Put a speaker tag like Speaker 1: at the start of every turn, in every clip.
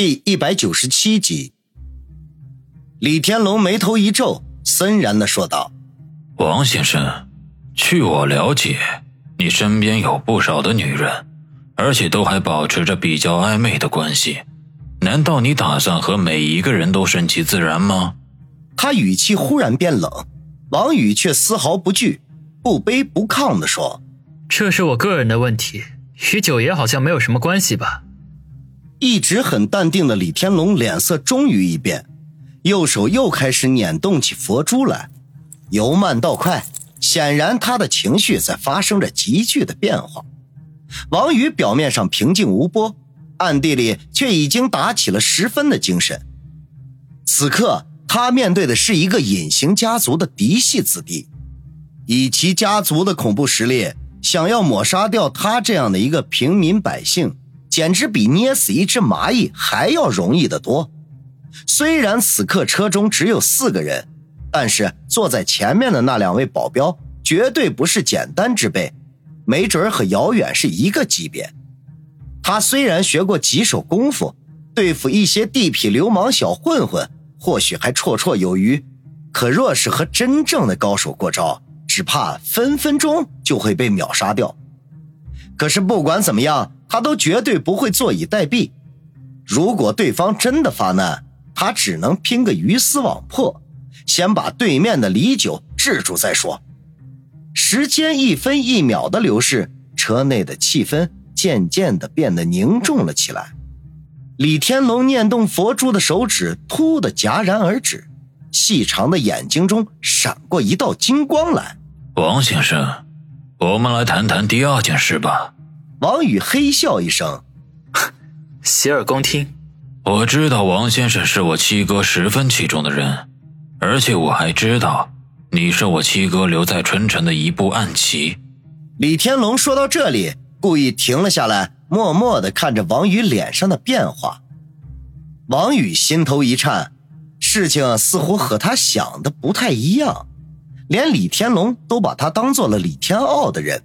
Speaker 1: 第一百九十七集，李天龙眉头一皱，森然的说道：“
Speaker 2: 王先生，据我了解，你身边有不少的女人，而且都还保持着比较暧昧的关系。难道你打算和每一个人都顺其自然吗？”
Speaker 1: 他语气忽然变冷，王宇却丝毫不惧，不卑不亢的说：“
Speaker 3: 这是我个人的问题，与九爷好像没有什么关系吧？”
Speaker 1: 一直很淡定的李天龙脸色终于一变，右手又开始捻动起佛珠来，由慢到快，显然他的情绪在发生着急剧的变化。王宇表面上平静无波，暗地里却已经打起了十分的精神。此刻他面对的是一个隐形家族的嫡系子弟，以其家族的恐怖实力，想要抹杀掉他这样的一个平民百姓。简直比捏死一只蚂蚁还要容易得多。虽然此刻车中只有四个人，但是坐在前面的那两位保镖绝对不是简单之辈，没准和姚远是一个级别。他虽然学过几手功夫，对付一些地痞流氓小混混或许还绰绰有余，可若是和真正的高手过招，只怕分分钟就会被秒杀掉。可是不管怎么样。他都绝对不会坐以待毙。如果对方真的发难，他只能拼个鱼死网破，先把对面的李九制住再说。时间一分一秒的流逝，车内的气氛渐渐的变得凝重了起来。李天龙念动佛珠的手指突的戛然而止，细长的眼睛中闪过一道金光来。
Speaker 2: 王先生，我们来谈谈第二件事吧。
Speaker 1: 王宇嘿笑一声，
Speaker 3: 洗耳恭听。
Speaker 2: 我知道王先生是我七哥十分器重的人，而且我还知道你是我七哥留在春城的一步暗棋。
Speaker 1: 李天龙说到这里，故意停了下来，默默的看着王宇脸上的变化。王宇心头一颤，事情似乎和他想的不太一样，连李天龙都把他当做了李天傲的人。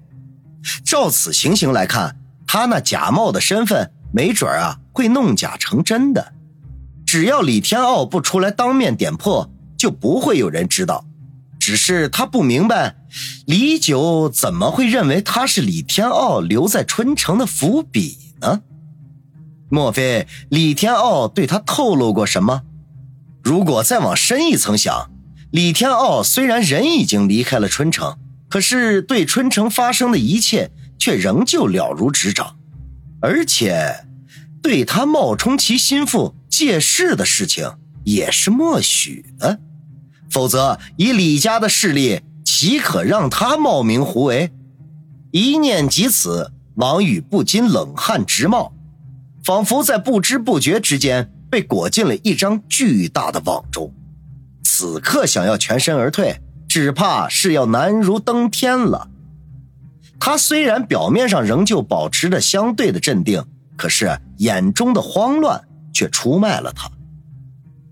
Speaker 1: 照此情形来看，他那假冒的身份没准啊会弄假成真的。只要李天傲不出来当面点破，就不会有人知道。只是他不明白，李九怎么会认为他是李天傲留在春城的伏笔呢？莫非李天傲对他透露过什么？如果再往深一层想，李天傲虽然人已经离开了春城。可是，对春城发生的一切却仍旧了如指掌，而且对他冒充其心腹借势的事情也是默许的。否则，以李家的势力，岂可让他冒名胡为？一念及此，王宇不禁冷汗直冒，仿佛在不知不觉之间被裹进了一张巨大的网中。此刻，想要全身而退。只怕是要难如登天了。他虽然表面上仍旧保持着相对的镇定，可是眼中的慌乱却出卖了他。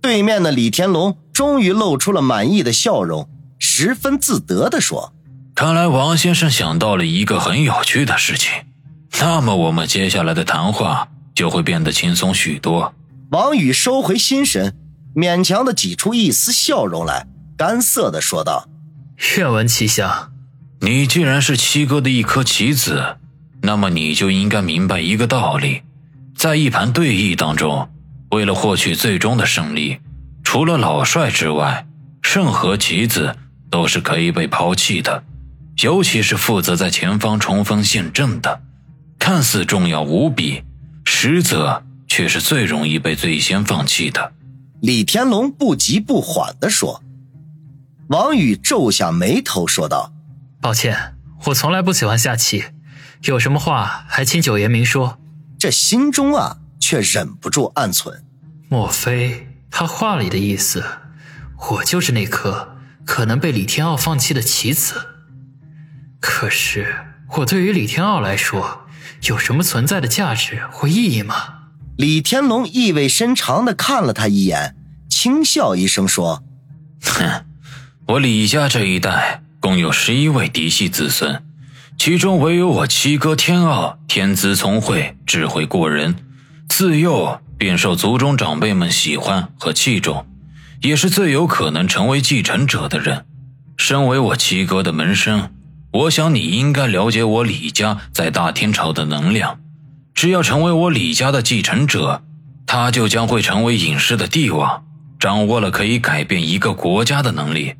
Speaker 1: 对面的李天龙终于露出了满意的笑容，十分自得地说：“
Speaker 2: 看来王先生想到了一个很有趣的事情，那么我们接下来的谈话就会变得轻松许多。”
Speaker 1: 王宇收回心神，勉强的挤出一丝笑容来，干涩的说道。
Speaker 3: 愿闻其详。
Speaker 2: 你既然是七哥的一颗棋子，那么你就应该明白一个道理：在一盘对弈当中，为了获取最终的胜利，除了老帅之外，任何棋子都是可以被抛弃的。尤其是负责在前方冲锋陷阵的，看似重要无比，实则却是最容易被最先放弃的。
Speaker 1: 李天龙不急不缓地说。王宇皱下眉头说道：“
Speaker 3: 抱歉，我从来不喜欢下棋，有什么话还请九爷明说。”
Speaker 1: 这心中啊，却忍不住暗存：
Speaker 3: 莫非他话里的意思，我就是那颗可能被李天傲放弃的棋子？可是我对于李天傲来说，有什么存在的价值或意义吗？
Speaker 1: 李天龙意味深长的看了他一眼，轻笑一声说：“
Speaker 2: 哼。”我李家这一代共有十一位嫡系子孙，其中唯有我七哥天傲天资聪慧，智慧过人，自幼便受族中长辈们喜欢和器重，也是最有可能成为继承者的人。身为我七哥的门生，我想你应该了解我李家在大天朝的能量。只要成为我李家的继承者，他就将会成为隐世的帝王，掌握了可以改变一个国家的能力。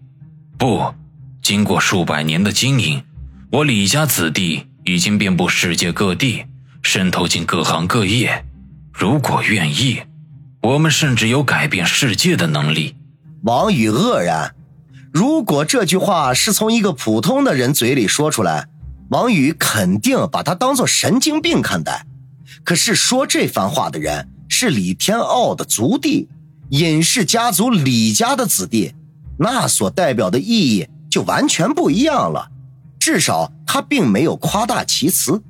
Speaker 2: 不，经过数百年的经营，我李家子弟已经遍布世界各地，渗透进各行各业。如果愿意，我们甚至有改变世界的能力。
Speaker 1: 王宇愕然。如果这句话是从一个普通的人嘴里说出来，王宇肯定把他当做神经病看待。可是说这番话的人是李天傲的族弟，尹氏家族李家的子弟，那所代表的意义就完全不一样了。至少他并没有夸大其词。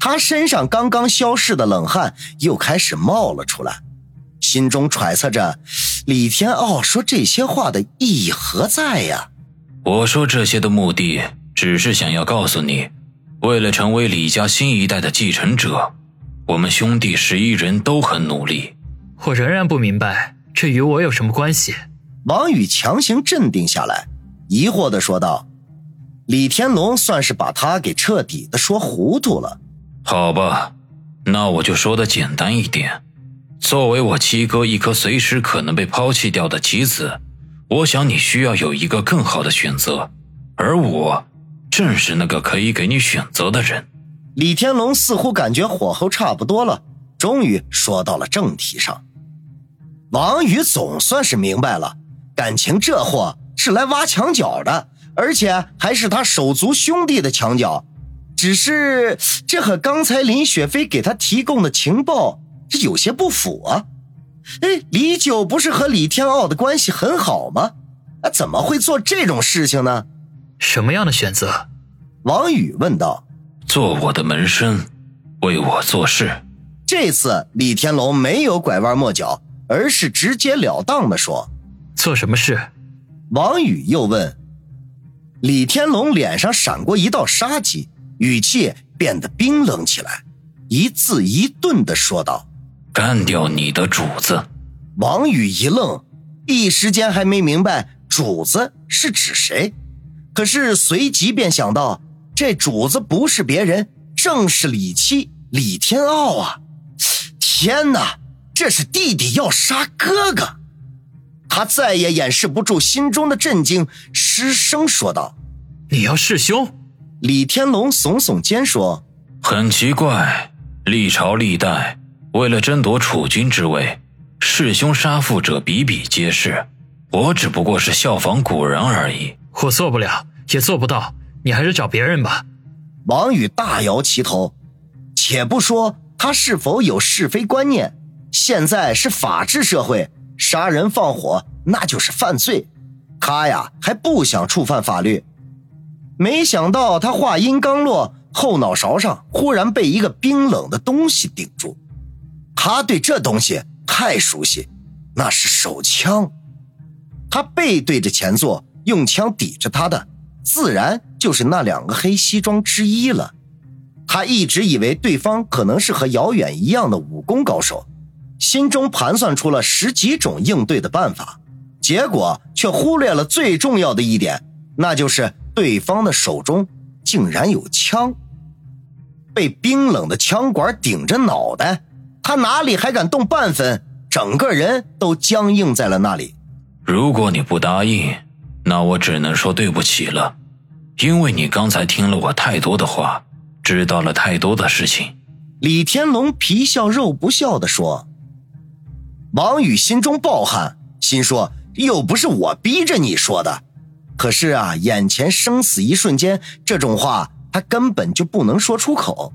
Speaker 1: 他身上刚刚消逝的冷汗又开始冒了出来。心中揣测着，李天傲说这些话的意义何在呀？
Speaker 2: 我说这些的目的，只是想要告诉你，为了成为李家新一代的继承者，我们兄弟十一人都很努力。
Speaker 3: 我仍然不明白，这与我有什么关系？
Speaker 1: 王宇强行镇定下来，疑惑的说道：“李天龙算是把他给彻底的说糊涂了。”
Speaker 2: 好吧，那我就说的简单一点。作为我七哥一颗随时可能被抛弃掉的棋子，我想你需要有一个更好的选择，而我正是那个可以给你选择的人。
Speaker 1: 李天龙似乎感觉火候差不多了，终于说到了正题上。王宇总算是明白了，感情这货是来挖墙脚的，而且还是他手足兄弟的墙脚。只是这和刚才林雪飞给他提供的情报。这有些不符啊！哎，李九不是和李天傲的关系很好吗？啊，怎么会做这种事情呢？
Speaker 3: 什么样的选择？
Speaker 1: 王宇问道。
Speaker 2: 做我的门生，为我做事。
Speaker 1: 这次李天龙没有拐弯抹角，而是直截了当的说：“
Speaker 3: 做什么事？”
Speaker 1: 王宇又问。李天龙脸上闪过一道杀机，语气变得冰冷起来，一字一顿的说道。
Speaker 2: 干掉你的主子！
Speaker 1: 王宇一愣，一时间还没明白主子是指谁，可是随即便想到，这主子不是别人，正是李七李天傲啊！天哪，这是弟弟要杀哥哥！他再也掩饰不住心中的震惊，失声说道：“
Speaker 3: 你要弑兄？”
Speaker 1: 李天龙耸耸肩说：“
Speaker 2: 很奇怪，历朝历代。”为了争夺储君之位，弑兄杀父者比比皆是。我只不过是效仿古人而已。
Speaker 3: 我做不了，也做不到。你还是找别人吧。
Speaker 1: 王宇大摇其头。且不说他是否有是非观念，现在是法治社会，杀人放火那就是犯罪。他呀还不想触犯法律。没想到他话音刚落，后脑勺上忽然被一个冰冷的东西顶住。他对这东西太熟悉，那是手枪。他背对着前座，用枪抵着他的，自然就是那两个黑西装之一了。他一直以为对方可能是和姚远一样的武功高手，心中盘算出了十几种应对的办法，结果却忽略了最重要的一点，那就是对方的手中竟然有枪，被冰冷的枪管顶着脑袋。他哪里还敢动半分，整个人都僵硬在了那里。
Speaker 2: 如果你不答应，那我只能说对不起了，因为你刚才听了我太多的话，知道了太多的事情。
Speaker 1: 李天龙皮笑肉不笑地说。王宇心中暴汗，心说又不是我逼着你说的，可是啊，眼前生死一瞬间，这种话他根本就不能说出口。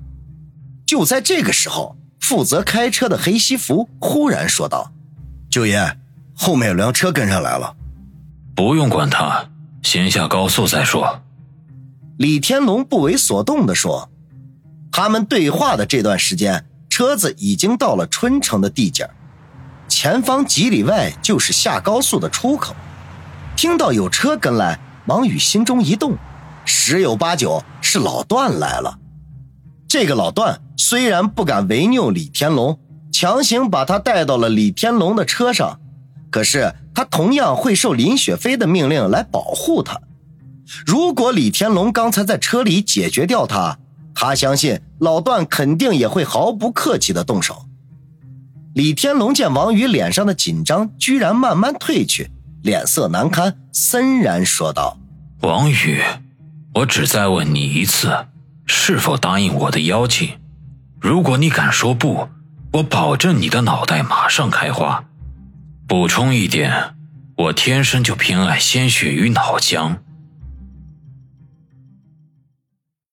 Speaker 1: 就在这个时候。负责开车的黑西服忽然说道：“
Speaker 4: 九爷，后面有辆车跟上来了，
Speaker 2: 不用管他，先下高速再说。”
Speaker 1: 李天龙不为所动地说：“他们对话的这段时间，车子已经到了春城的地界，前方几里外就是下高速的出口。听到有车跟来，王宇心中一动，十有八九是老段来了。这个老段。”虽然不敢违拗李天龙，强行把他带到了李天龙的车上。可是他同样会受林雪飞的命令来保护他。如果李天龙刚才在车里解决掉他，他相信老段肯定也会毫不客气的动手。李天龙见王宇脸上的紧张居然慢慢褪去，脸色难堪，森然说道：“
Speaker 2: 王宇，我只再问你一次，是否答应我的邀请？如果你敢说不，我保证你的脑袋马上开花。补充一点，我天生就偏爱鲜血与脑浆。”